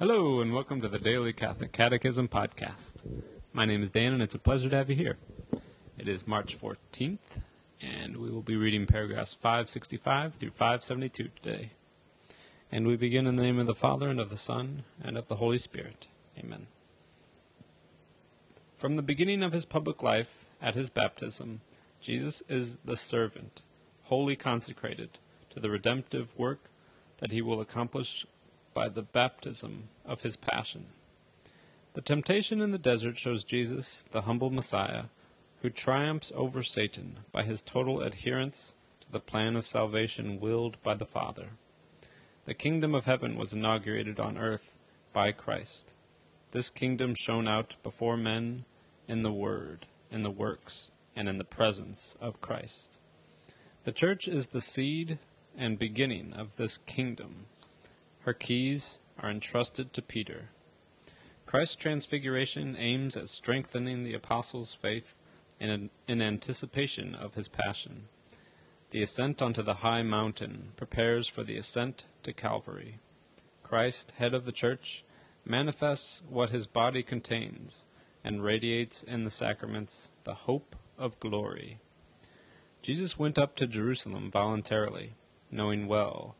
Hello, and welcome to the Daily Catholic Catechism Podcast. My name is Dan, and it's a pleasure to have you here. It is March 14th, and we will be reading paragraphs 565 through 572 today. And we begin in the name of the Father, and of the Son, and of the Holy Spirit. Amen. From the beginning of his public life, at his baptism, Jesus is the servant, wholly consecrated to the redemptive work that he will accomplish by the baptism of his passion. The temptation in the desert shows Jesus, the humble Messiah, who triumphs over Satan by his total adherence to the plan of salvation willed by the Father. The kingdom of heaven was inaugurated on earth by Christ. This kingdom shone out before men in the Word, in the works, and in the presence of Christ. The Church is the seed and beginning of this kingdom. Her keys are entrusted to Peter. Christ's transfiguration aims at strengthening the apostles' faith in, in anticipation of his passion. The ascent onto the high mountain prepares for the ascent to Calvary. Christ, head of the church, manifests what his body contains and radiates in the sacraments the hope of glory. Jesus went up to Jerusalem voluntarily, knowing well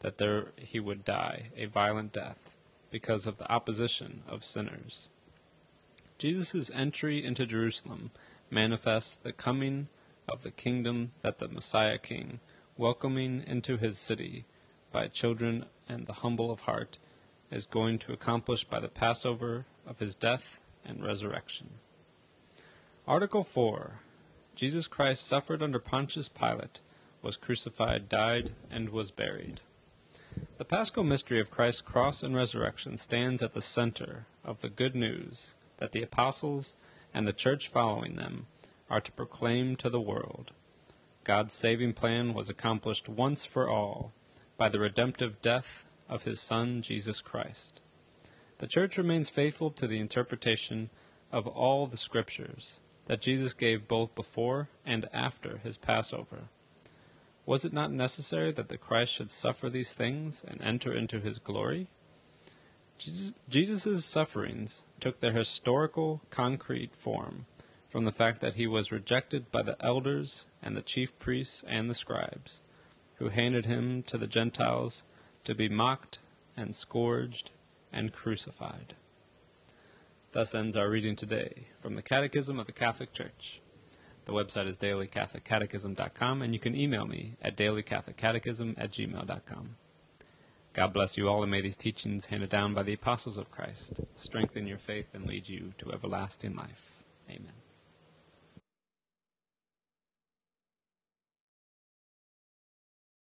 that there he would die a violent death because of the opposition of sinners. Jesus' entry into Jerusalem manifests the coming of the kingdom that the Messiah King, welcoming into his city by children and the humble of heart, is going to accomplish by the Passover of his death and resurrection. Article 4 Jesus Christ suffered under Pontius Pilate, was crucified, died, and was buried. The paschal mystery of Christ's cross and resurrection stands at the center of the good news that the apostles and the church following them are to proclaim to the world. God's saving plan was accomplished once for all by the redemptive death of his Son, Jesus Christ. The Church remains faithful to the interpretation of all the Scriptures that Jesus gave both before and after his Passover. Was it not necessary that the Christ should suffer these things and enter into his glory? Jesus' sufferings took their historical, concrete form from the fact that he was rejected by the elders and the chief priests and the scribes, who handed him to the Gentiles to be mocked and scourged and crucified. Thus ends our reading today from the Catechism of the Catholic Church. The website is dailycatholiccatechism.com, and you can email me at dailycatholiccatechism at gmail.com. God bless you all, and may these teachings handed down by the apostles of Christ strengthen your faith and lead you to everlasting life. Amen.